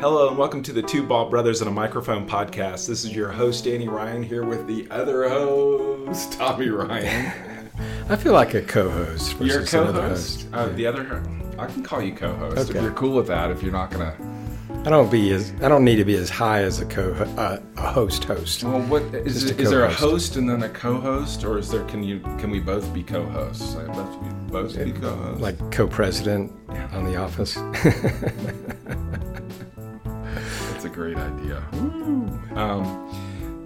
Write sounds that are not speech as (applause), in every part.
Hello and welcome to the Two Bald Brothers and a Microphone podcast. This is your host Danny Ryan here with the other host (laughs) Tommy Ryan. (laughs) I feel like a co-host. You're a co-host. host. Uh, the other, I can call you co-host if you're cool with that. If you're not gonna, I don't be as I don't need to be as high as a co uh, a host host. well, what is, is there a co-host. and then a co-host, or is there can you can we both be co-hosts? Like, both be, both be co-hosts. Like co-president on The Office. (laughs)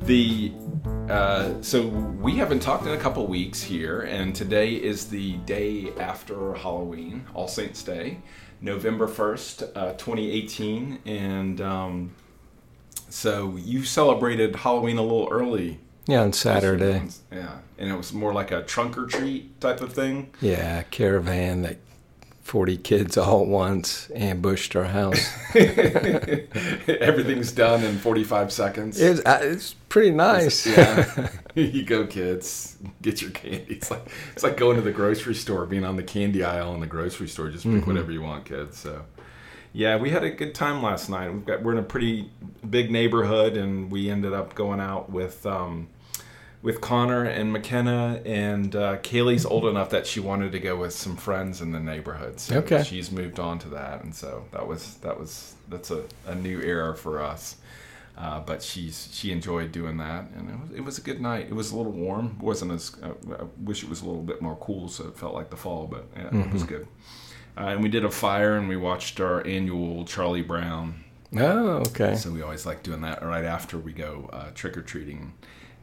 the uh, so we haven't talked in a couple weeks here, and today is the day after Halloween, All Saints Day, November first, uh, 2018, and um, so you celebrated Halloween a little early. yeah, on Saturday. Yeah, and it was more like a trunk or treat type of thing. Yeah, caravan that forty kids all at once ambushed our house. (laughs) Everything's done in 45 seconds. it's uh, it's pretty nice. Yeah. (laughs) (laughs) you go, kids. Get your candy. It's like it's like going to the grocery store, being on the candy aisle in the grocery store. Just pick whatever you want, kids. So, yeah, we had a good time last night. We've got we're in a pretty big neighborhood, and we ended up going out with. Um, with Connor and McKenna, and uh, Kaylee's old enough that she wanted to go with some friends in the neighborhood. So Okay. she's moved on to that, and so that was that was that's a, a new era for us. Uh, but she's she enjoyed doing that, and it was, it was a good night. It was a little warm. It wasn't as uh, I wish it was a little bit more cool, so it felt like the fall. But yeah, it was good. Uh, and we did a fire, and we watched our annual Charlie Brown. Oh, okay. So we always like doing that right after we go uh, trick or treating.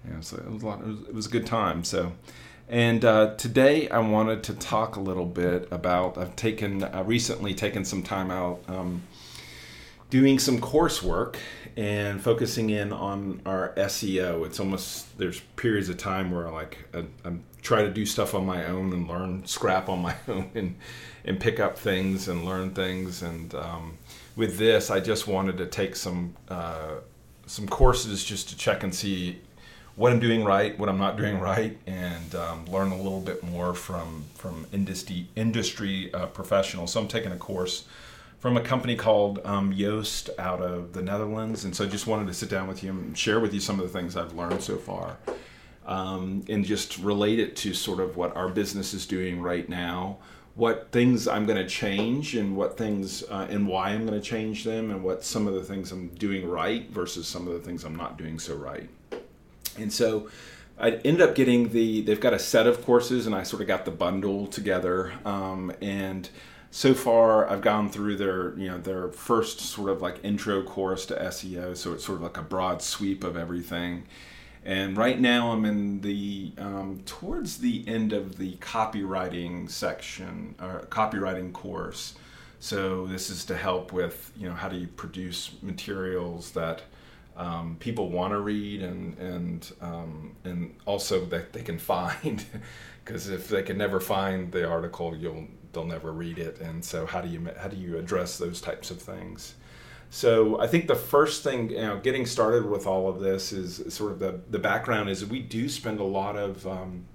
And so it was, a lot, it, was, it was a good time. So, and uh, today I wanted to talk a little bit about. I've taken uh, recently taken some time out. Um, doing some coursework and focusing in on our SEO. It's almost there's periods of time where like I, I'm try to do stuff on my own and learn scrap on my (laughs) own and and pick up things and learn things. And um, with this, I just wanted to take some uh, some courses just to check and see what I'm doing right, what I'm not doing right, and um, learn a little bit more from from industry industry uh, professionals. So I'm taking a course from a company called um, Yoast out of the Netherlands, and so I just wanted to sit down with you and share with you some of the things I've learned so far, um, and just relate it to sort of what our business is doing right now, what things I'm going to change, and what things uh, and why I'm going to change them, and what some of the things I'm doing right versus some of the things I'm not doing so right. And so I ended up getting the, they've got a set of courses and I sort of got the bundle together. Um, and so far I've gone through their, you know, their first sort of like intro course to SEO. So it's sort of like a broad sweep of everything. And right now I'm in the, um, towards the end of the copywriting section or copywriting course. So this is to help with, you know, how do you produce materials that, um, people want to read and and um, and also that they can find (laughs) because if they can never find the article you'll they'll never read it and so how do you how do you address those types of things so I think the first thing you know getting started with all of this is sort of the the background is we do spend a lot of um,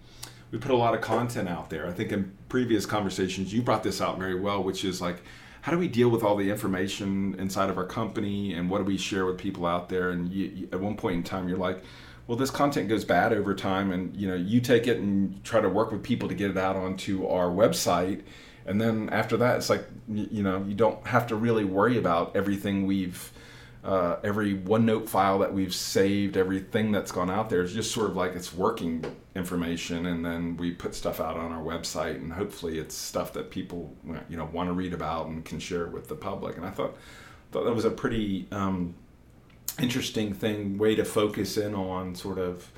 we put a lot of content out there. I think in previous conversations you brought this out very well, which is like how do we deal with all the information inside of our company and what do we share with people out there? And you, you, at one point in time, you're like, well, this content goes bad over time, and you know you take it and try to work with people to get it out onto our website. And then after that, it's like you know you don't have to really worry about everything we've uh, every OneNote file that we've saved, everything that's gone out there is just sort of like it's working information, and then we put stuff out on our website, and hopefully it's stuff that people you know want to read about and can share with the public. And I thought thought that was a pretty um, interesting thing way to focus in on sort of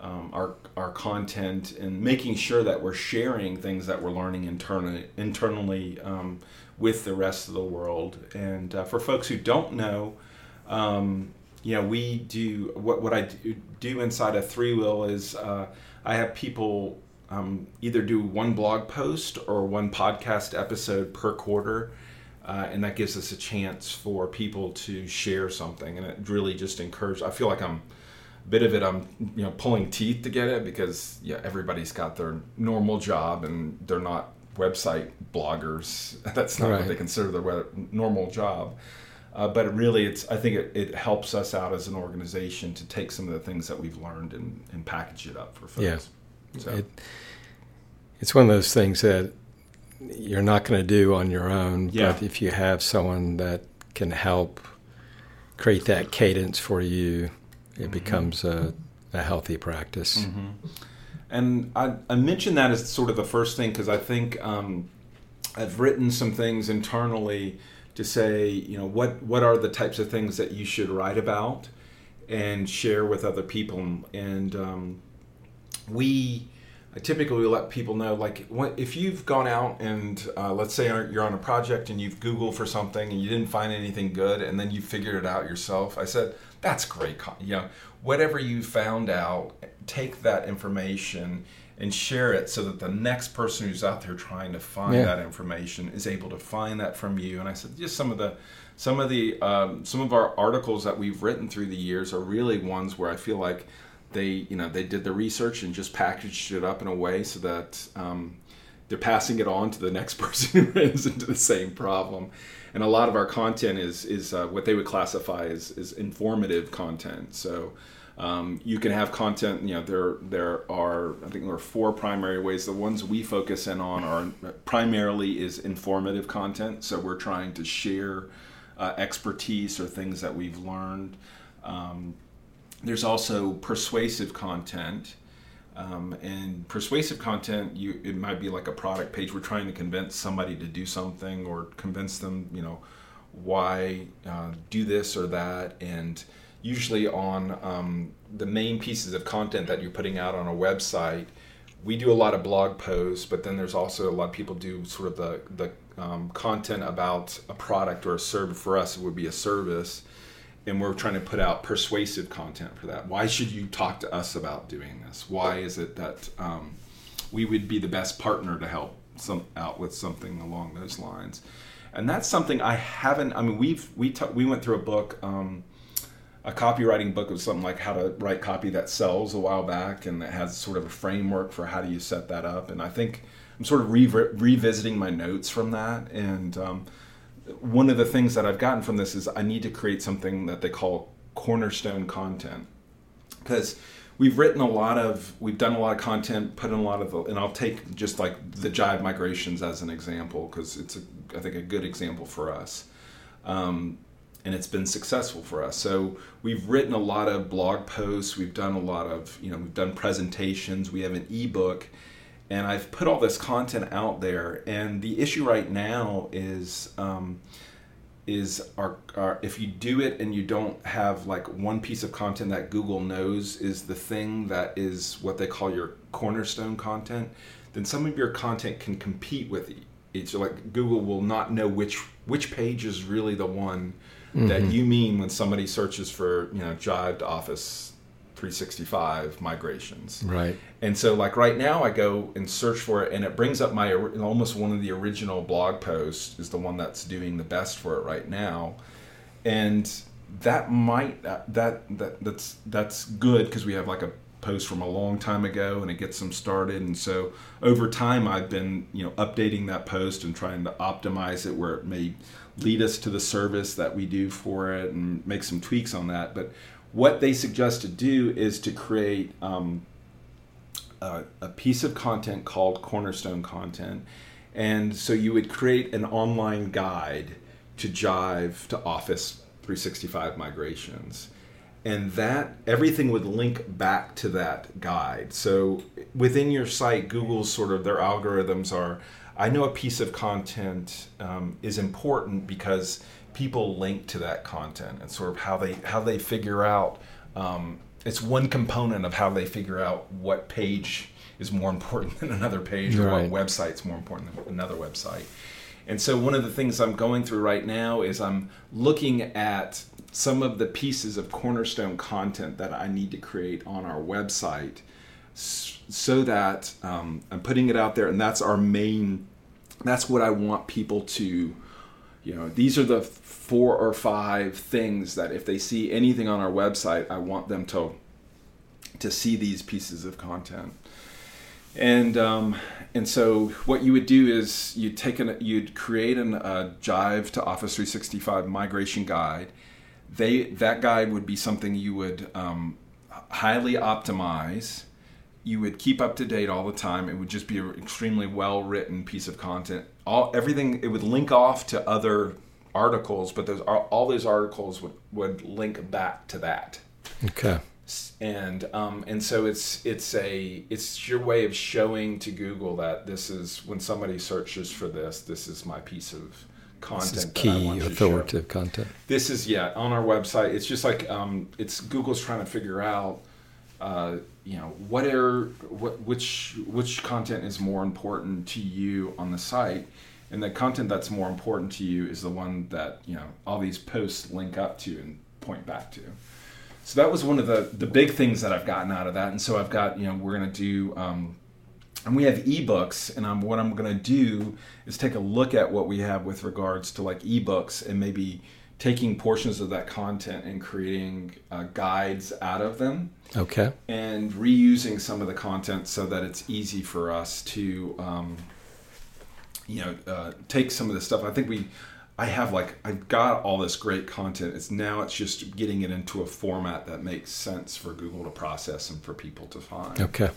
um, our our content and making sure that we're sharing things that we're learning internally internally um, with the rest of the world. And uh, for folks who don't know, um, you know, we do what what I do, inside of ThreeWill is uh, I have people um, either do one blog post or one podcast episode per quarter. Uh, and that gives us a chance for people to share something, and it really just encourages. I feel like I'm a bit of it. I'm you know pulling teeth to get it because yeah, everybody's got their normal job, and they're not website bloggers. (laughs) That's not what they consider their normal job. Uh, but really, it's I think it, it helps us out as an organization to take some of the things that we've learned and, and package it up for folks. Yeah. So. It, it's one of those things that you're not going to do on your own, yeah. but if you have someone that can help create that cadence for you, it mm-hmm. becomes a, a, healthy practice. Mm-hmm. And I, I mentioned that as sort of the first thing because I think um, I've written some things internally to say, you know, what what are the types of things that you should write about and share with other people. And um, we, typically let people know, like, what, if you've gone out and uh, let's say you're on a project and you've Googled for something and you didn't find anything good, and then you figured it out yourself. I said, that's great. You know, whatever you found out, take that information and share it so that the next person who's out there trying to find yeah. that information is able to find that from you. And I said, just some of the some of the um, some of our articles that we've written through the years are really ones where I feel like they you know they did the research and just packaged it up in a way so that um, they're passing it on to the next (laughs) person who runs into the same problem. And a lot of our content is is uh, what they would classify as, as informative content. So um, you can have content. You know, there there are I think there are four primary ways. The ones we focus in on are primarily is informative content. So we're trying to share uh, expertise or things that we've learned. Um, there's also persuasive content. Um, and persuasive content, you it might be like a product page. We're trying to convince somebody to do something or convince them, you know, why uh, do this or that, and usually on um, the main pieces of content that you're putting out on a website. We do a lot of blog posts, but then there's also a lot of people do sort of the the um, content about a product or a service. For us, it would be a service, and we're trying to put out persuasive content for that. Why should you talk to us about doing this? Why is it that um, we would be the best partner to help some out with something along those lines? And that's something I haven't. I mean, we've we t- we went through a book. Um, a copywriting book of something like how to write copy that sells a while back, and it has sort of a framework for how do you set that up. And I think I'm sort of re- revisiting my notes from that. And um, one of the things that I've gotten from this is I need to create something that they call cornerstone content because we've written a lot of we've done a lot of content put in a lot of and i'll take just like the jive migrations as an example because it's a, I think a good example for us um, and it's been successful for us. So we've written a lot of blog posts, we've done a lot of, you know, we've done presentations, we have an ebook, and I've put all this content out there. And the issue right now is, um, is our, our if you do it and you don't have like one piece of content that Google knows is the thing that is what they call your cornerstone content, then some of your content can compete with each. Like Google will not know which which page is really the one mm-hmm. that you mean when somebody searches for you know Jive to Office 365 migrations. Right. And so like right now I go and search for it and it brings up my almost one of the original blog posts is the one that's doing the best for it right now. And that might that that that's that's good because we have like a post from a long time ago and it gets them started and so over time I've been you know updating that post and trying to optimize it where it may lead us to the service that we do for it and make some tweaks on that. But what they suggest to do is to create um, a, a, piece of content called Cornerstone Content. And so you would create an online guide to Jive to Office 365 migrations. And that everything would link back to that guide. So within your site, Google's sort of their algorithms are I know a piece of content um, is important because people link to that content and sort of how they how they figure out. Um, it's one component of how they figure out what page is more important than another page or right. what website's more important than another website. And so one of the things I'm going through right now is I'm looking at some of the pieces of cornerstone content that I need to create on our website so that um, I'm putting it out there, and that's our main. That's what I want people to, you know. These are the four or five things that if they see anything on our website, I want them to to see these pieces of content. And um, and so what you would do is you'd take an you'd create an uh, Jive to Office 365 migration guide. They that guide would be something you would um, highly optimize. You would keep up to date all the time. It would just be an extremely well written piece of content. All everything it would link off to other articles, but those all those articles would would link back to that. Okay and um, and so it's it's a it's your way of showing to Google that this is when somebody searches for this, this is my piece of content. This is key authoritative content. This is yeah on our website. It's just like um, it's Google's trying to figure out. Uh, you know what are what which which content is more important to you on the site and the content that's more important to you is the one that you know all these posts link up to and point back to so that was one of the the big things that I've gotten out of that. And so I've got you know we're gonna do. Um, and we have ebooks and I'm, what i'm going to do is take a look at what we have with regards to like ebooks and maybe taking portions of that content and creating uh, guides out of them okay and reusing some of the content so that it's easy for us to um, you know uh, take some of the stuff i think we I have like I've got all this great content. It's now it's just getting it into a format that makes sense for Google to process and for people to find. Okay.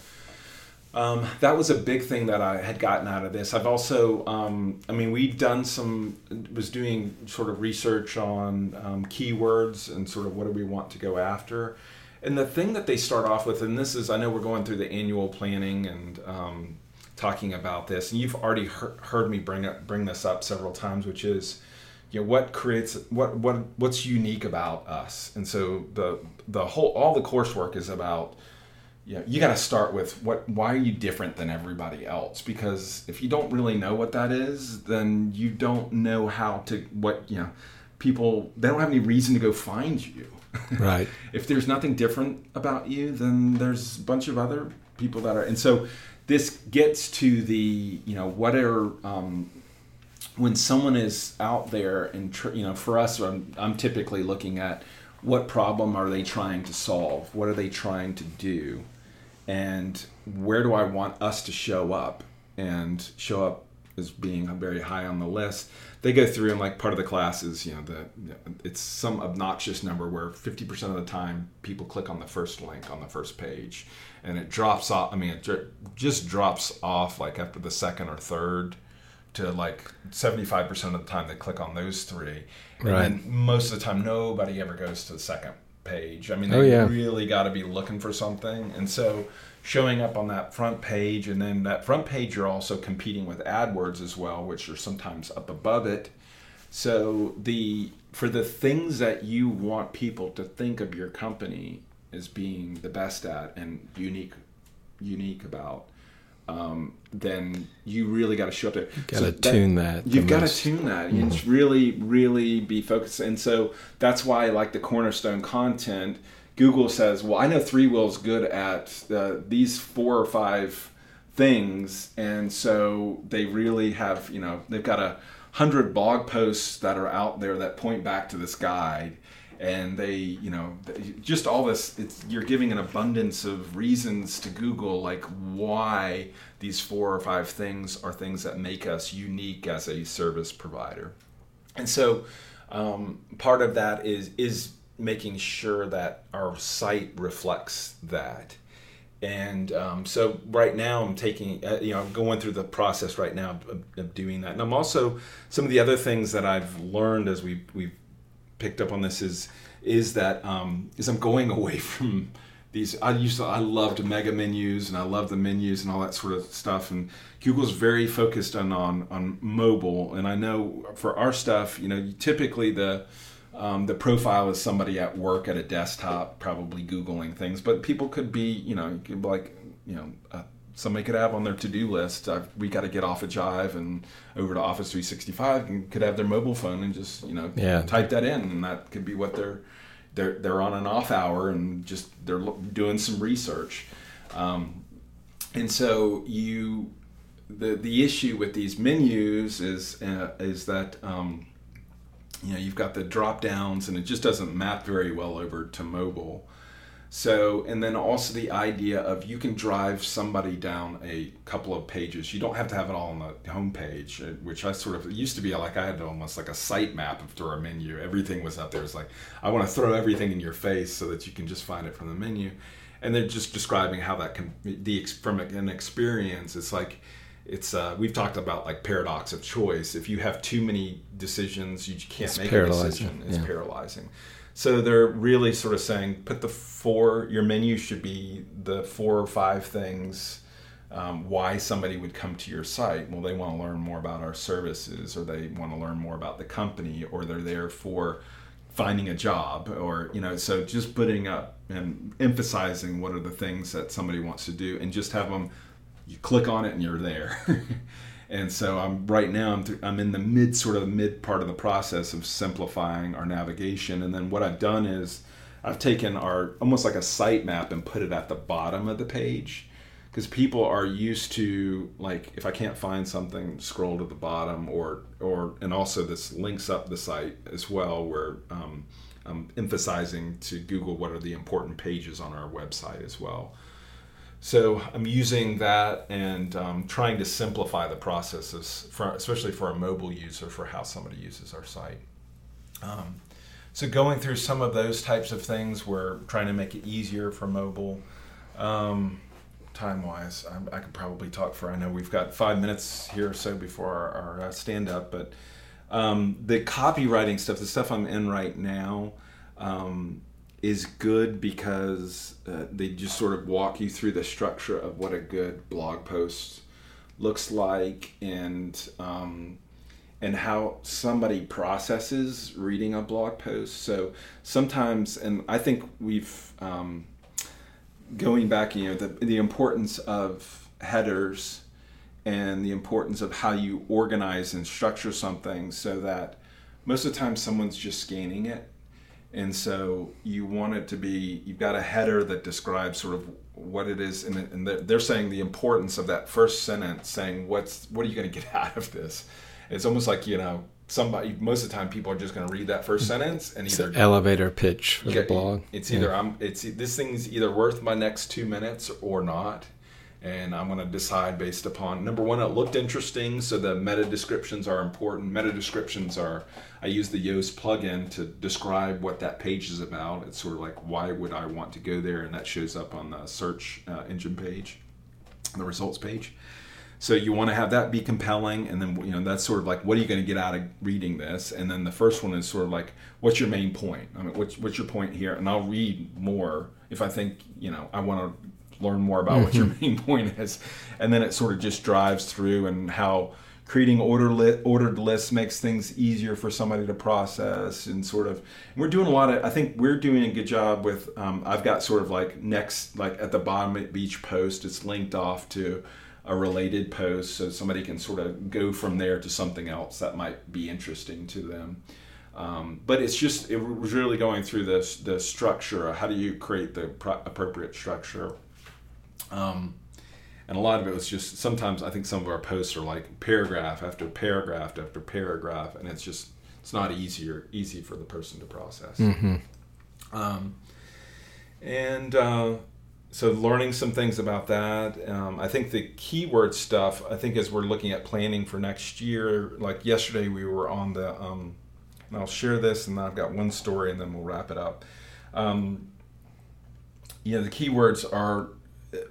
Um, that was a big thing that I had gotten out of this. I've also, um, I mean, we've done some, was doing sort of research on um, keywords and sort of what do we want to go after. And the thing that they start off with, and this is, I know we're going through the annual planning and um, talking about this, and you've already he- heard me bring up, bring this up several times, which is you know what creates what what what's unique about us and so the the whole all the coursework is about you know, you got to start with what why are you different than everybody else? Because if you don't really know what that is then you don't know how to what you know people they don't have any reason to go find you. (laughs) Right. If there's nothing different about you then there's a bunch of other people that are and so this gets to the you know what are um, when someone is out there and tr- you know for us I'm, I'm typically looking at what problem are they trying to solve? What are they trying to do and where do i want us to show up and show up as being very high on the list they go through and like part of the class is you know the it's some obnoxious number where 50% of the time people click on the first link on the first page and it drops off i mean it just drops off like after the second or third to like 75% of the time they click on those three. And right. then most of the time, nobody ever goes to the second page. I mean, oh, they oh, yeah. really got to be looking for something. And so showing up on that front page, and then that front page, you're also competing with AdWords as well, which are sometimes up above it. So the for the things that you want people to think of your company as being the best at and unique unique about um, then you really got to show up there. Got to so tune that. You've got to tune that. Mm. It's really, really be focused. And so that's why, I like the cornerstone content, Google says, "Well, I know ThreeWill's good at uh, these four or five things," and so they really have, you know, they've got a hundred blog posts that are out there that point back to this guide and they you know just all this it's you're giving an abundance of reasons to google like why these four or five things are things that make us unique as a service provider. And so um, part of that is is making sure that our site reflects that. And um, so right now i'm taking uh, you know i'm going through the process right now of, of, doing that. And i'm also some of the other things that i've learned as we we've picked up on this is is that um, is I'm going away (laughs) from these. I used to I loved mega menus and I love the menus and all that sort of stuff. And Google's very focused on on, on mobile. And I know for our stuff, you know, typically the um, the profile is somebody at work at a desktop, probably googling things. But people could be, you know, like you know. Uh, somebody could have on their to-do list. I've, we got to get off of jive and over to office 365 and could have their mobile phone and just you know yeah. type that in. And that could be what they're they're they're on an off hour and just they're doing some research. Um, and so you the the issue with these menus is uh, is that um, you know you've got the drop downs and it just doesn't map very well over to mobile So, and then also the idea of you can drive somebody down a couple of pages. You don't have to have it all on the home page, uh, which I sort of it used to be like I had almost like a site map through a menu. Everything was up there. It's like I want to throw everything in your face so that you can just find it from the menu. And they're just describing how that can the from an experience. It's like it's uh, we've talked about like paradox of choice. If you have too many decisions, you can't it's make a decision. It's yeah. paralyzing. So they're really sort of saying put the four, your menu should be the four or five things um, why somebody would come to your site. Well, they want to learn more about our services, or they want to learn more about the company, or they're there for finding a job, or, you know, so just putting up and emphasizing what are the things that somebody wants to do and just have them, you click on it and you're there. (laughs) And so I'm right now I'm, th- I'm in the mid sort of mid part of the process of simplifying our navigation. And then what I've done is I've taken our almost like a site map and put it at the bottom of the page because people are used to like if I can't find something, scroll to the bottom or or and also this links up the site as well where um, I'm emphasizing to Google what are the important pages on our website as well. So I'm using that and um, trying to simplify the processes, for, especially for a mobile user, for how somebody uses our site. Um, so going through some of those types of things, we're trying to make it easier for mobile. Um, time wise, I, I, could probably talk for. I know we've got five minutes here or so before our, our uh, stand up, but um, the copywriting stuff, the stuff I'm in right now. Um, is good because uh, they just sort of walk you through the structure of what a good blog post looks like and um, and how somebody processes reading a blog post. So sometimes, and I think we've um, going back, you know, the the importance of headers and the importance of how you organize and structure something so that most of the time someone's just scanning it and so you want it to be you've got a header that describes sort of what it is and, and they're saying the importance of that first sentence saying what's what are you going to get (laughs) out of this? It's almost like you know somebody most of the time people are just going to read that first mm. sentence and either elevator pitch for the blog. it's either yeah. i'm it's this thing's either worth my next two minutes or not and I'm going to decide based upon number one, it looked interesting, so the meta descriptions are important. Meta descriptions are, I use the Yoast plugin to describe what that page is about. It's sort of like, why would I want to go there? And that shows up on the search uh, engine page, the results page. So you want to have that be compelling, and then you know that's sort of like, what are you going to get out of reading this? And then the first one is sort of like, what's your main point? I mean, what's what's your point here? And I'll read more if I think you know I want to learn more about mm-hmm. what your mm-hmm. main (laughs) point is, and then it sort of just drives through and how creating order li- ordered lists makes things easier for somebody to process and sort of we're doing a lot of i think we're doing a good job with um, i've got sort of like next like at the bottom of each post it's linked off to a related post so somebody can sort of go from there to something else that might be interesting to them um, but it's just it was really going through this the structure how do you create the pro- appropriate structure um, and a lot of it was just sometimes I think some of our posts are like paragraph after paragraph after paragraph, and it's just it's not easier easy for the person to process. Mm-hmm. Um, and uh, so learning some things about that. Um, I think the keyword stuff. I think as we're looking at planning for next year, like yesterday we were on the. Um, and I'll share this, and I've got one story, and then we'll wrap it up. Um, you know, the keywords are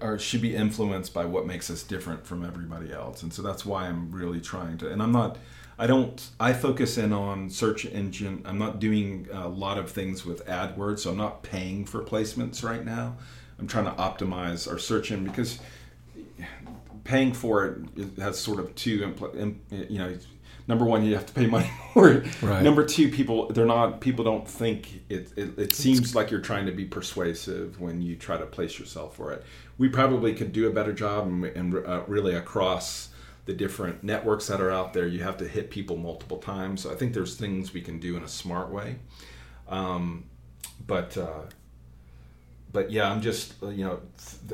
or should be influenced by what makes us different from everybody else. And so that's why i'm really trying to and i'm not i don't i focus in on search engine. I'm not doing a lot of things with adwords so i'm not paying for placements right now. I'm trying to optimize our search engine because paying for it has sort of two you know number one you have to pay money (laughs) for it. Right. number two people they're not people don't think it, it, it seems like you're trying to be persuasive when you try to place yourself for it. We probably could do a better job and, and uh, really across the different networks that are out there. You have to hit people multiple times. So i think there's things we can do in a smart way. Um, but uh, but yeah i'm just uh, you know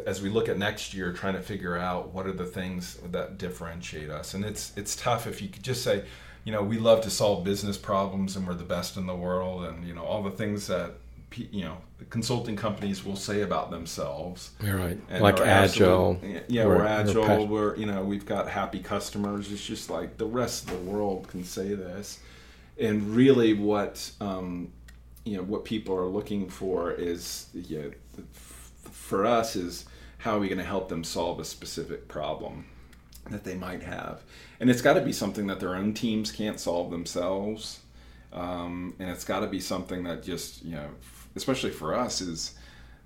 as we look at next year trying to figure out what are the things that differentiate us and it's it's tough if you could just say you know we love to solve business problems and we're the best in the world and you know all the things that you know consulting companies will say about themselves. You're right. Like agile. Yeah, we're, we're agile. We're, we're you know we've got happy customers. It's just like the rest of the world can say this, and really what um, you know what people are looking for is you know, for us is how are we going to help them solve a specific problem that they might have, and it's got to be something that their own teams can't solve themselves. Um, and it's got to be something that just you know especially for us, is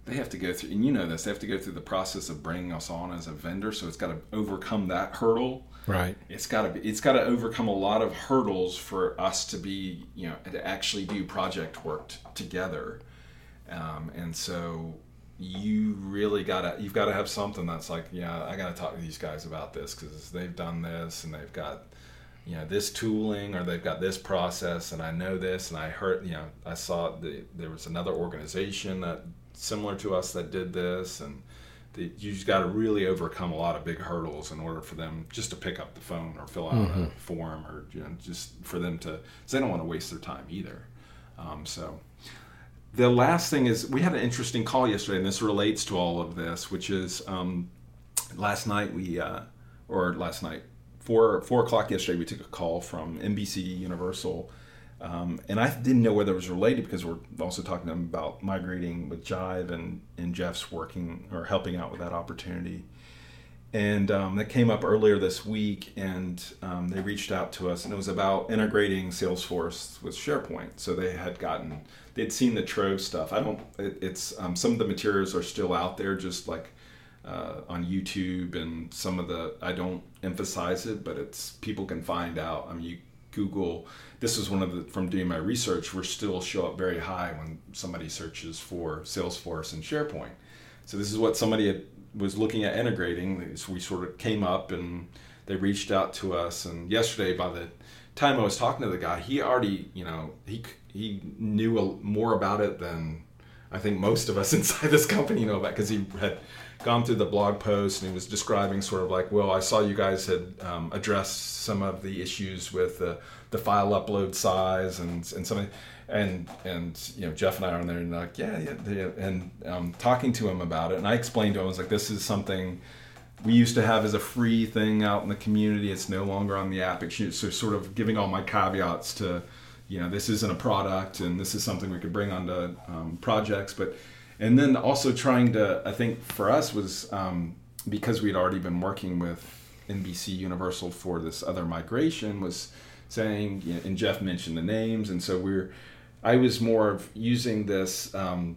they have to go through, and you know this, they have to go through the process of bringing us on as a vendor. So it's got to overcome that hurdle. Right. It's got to be. It's got to overcome a lot of hurdles for us to be, you know, to actually do project work t- together. Um, and so you really gotta you've got to have something that's like yeah i gotta talk to these guys about this because they've done this and they've got you know this tooling or they've got this process and I know this and I heard you know I saw the, there was another organization that similar to us that did this and the, you just got to really overcome a lot of big hurdles in order for them just to pick up the phone or fill out mm-hmm. a form or you know, just for them to because they don't want to waste their time either um, so the last thing is we had an interesting call yesterday and this relates to all of this which is um, last night we uh, or last night four four o'clock yesterday, we took a call from NBC Universal, um, and I didn't know whether it was related because we're also talking to them about migrating with Jive, and and Jeff's working or helping out with that opportunity. And um, that came up earlier this week, and um, they reached out to us, and it was about integrating Salesforce with SharePoint. So they had gotten, they'd seen the Trove stuff. I don't, it, it's um, some of the materials are still out there, just like uh, on YouTube and some of the I don't emphasize it, but it's people can find out. I mean, you Google. This is one of the from doing my research. We're still show up very high when somebody searches for Salesforce and SharePoint. So this is what somebody had, was looking at integrating. So we sort of came up and they reached out to us. And yesterday, by the time I was talking to the guy, he already you know he he knew a, more about it than I think most of us (laughs) inside this company know about because he had gone through the blog post and he was describing sort of like, well, I saw you guys had um, addressed some of the issues with the, the file upload size and and something, and and you know Jeff and I are on there and like, yeah, yeah, and um, talking to him about it, and I explained to him I was like, this is something we used to have as a free thing out in the community. It's no longer on the app. It's so sort of giving all my caveats to, you know, this isn't a product and this is something we could bring onto um, projects, but and then also trying to i think for us was um, because we'd already been working with nbc universal for this other migration was saying and jeff mentioned the names and so we're i was more of using this um,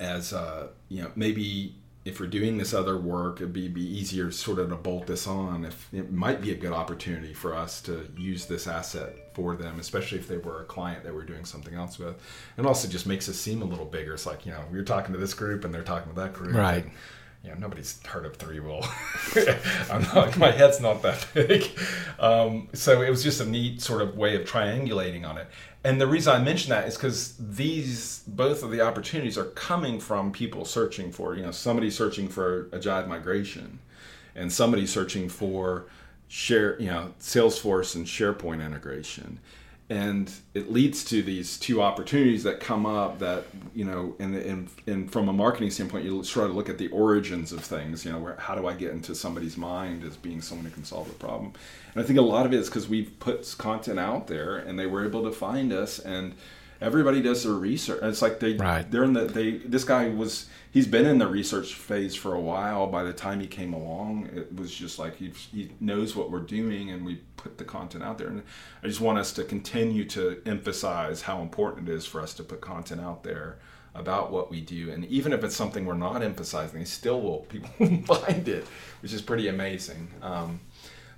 as uh, you know maybe if we're doing this other work, it'd be, be easier sort of to bolt this on. If it might be a good opportunity for us to use this asset for them, especially if they were a client that we're doing something else with, and also just makes us seem a little bigger. It's like you know we're talking to this group and they're talking to that group, right? And, you know, nobody's heard of ThreeWill. (laughs) I'm not, my head's not that (laughs) big. Um, so it was just a neat sort of way of triangulating on it. And the reason I mention that is because these, both of the opportunities are coming from people searching for, you know, somebody searching for a Jive migration and somebody searching for share, you know, Salesforce and SharePoint integration and it leads to these two opportunities that come up that you know and, and, and from a marketing standpoint you try to look at the origins of things you know where, how do i get into somebody's mind as being someone who can solve a problem? And i think a lot of it is because we've put content out there and they were able to find us and everybody does their research. It's like they right. they're in the they this guy was he's been in the research phase for a while. By the time he came along, it was just like he he knows what we're doing, and we put the content out there. And I just want us to continue to emphasize how important it is for us to put content out there about what we do and even if it's something we're not emphasizing still will people (laughs) find it which is pretty amazing um,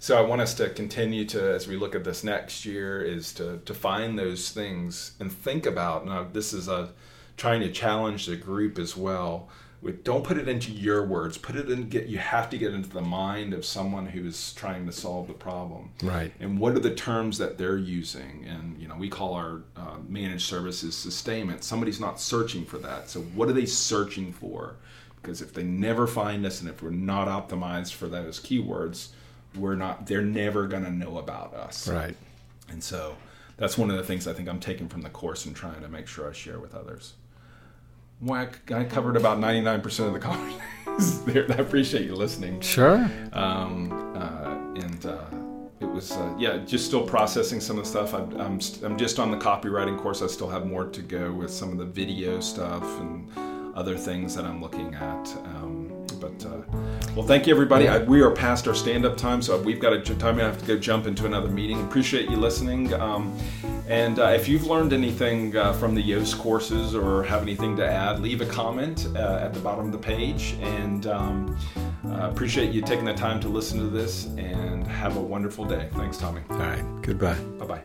so I want us to continue to, as we look at this next year, is to to find those things and think about. Now, this is a trying to challenge the group as well. With don't put it into your words. Put it in. Get you have to get into the mind of someone who is trying to solve the problem. Right. And what are the terms that they're using? And you know, we call our uh, managed services sustainment. Somebody's not searching for that. So what are they searching for? Because if they never find us, and if we're not optimized for those keywords, we're not they're never going to know about us right and so that's one of the things i think i'm taking from the course and trying to make sure i share with others well, I, I covered about 99% of the conversations (laughs) I appreciate you listening. Sure. Um, uh, and uh, it was, uh, yeah, just still processing some of the stuff. I'm, I'm, I'm just on the copywriting course. I still have more to go with some of the video stuff and other things that I'm looking at. Um, but uh, well, thank you, everybody. I, we are past our stand-up time, so we've got a time. I have to go jump into another meeting. Appreciate you listening. Um, and uh, if you've learned anything uh, from the Yoast courses or have anything to add, leave a comment uh, at the bottom of the page. And um, uh, appreciate you taking the time to listen to this. And have a wonderful day. Thanks, Tommy. All right. Goodbye. Bye bye.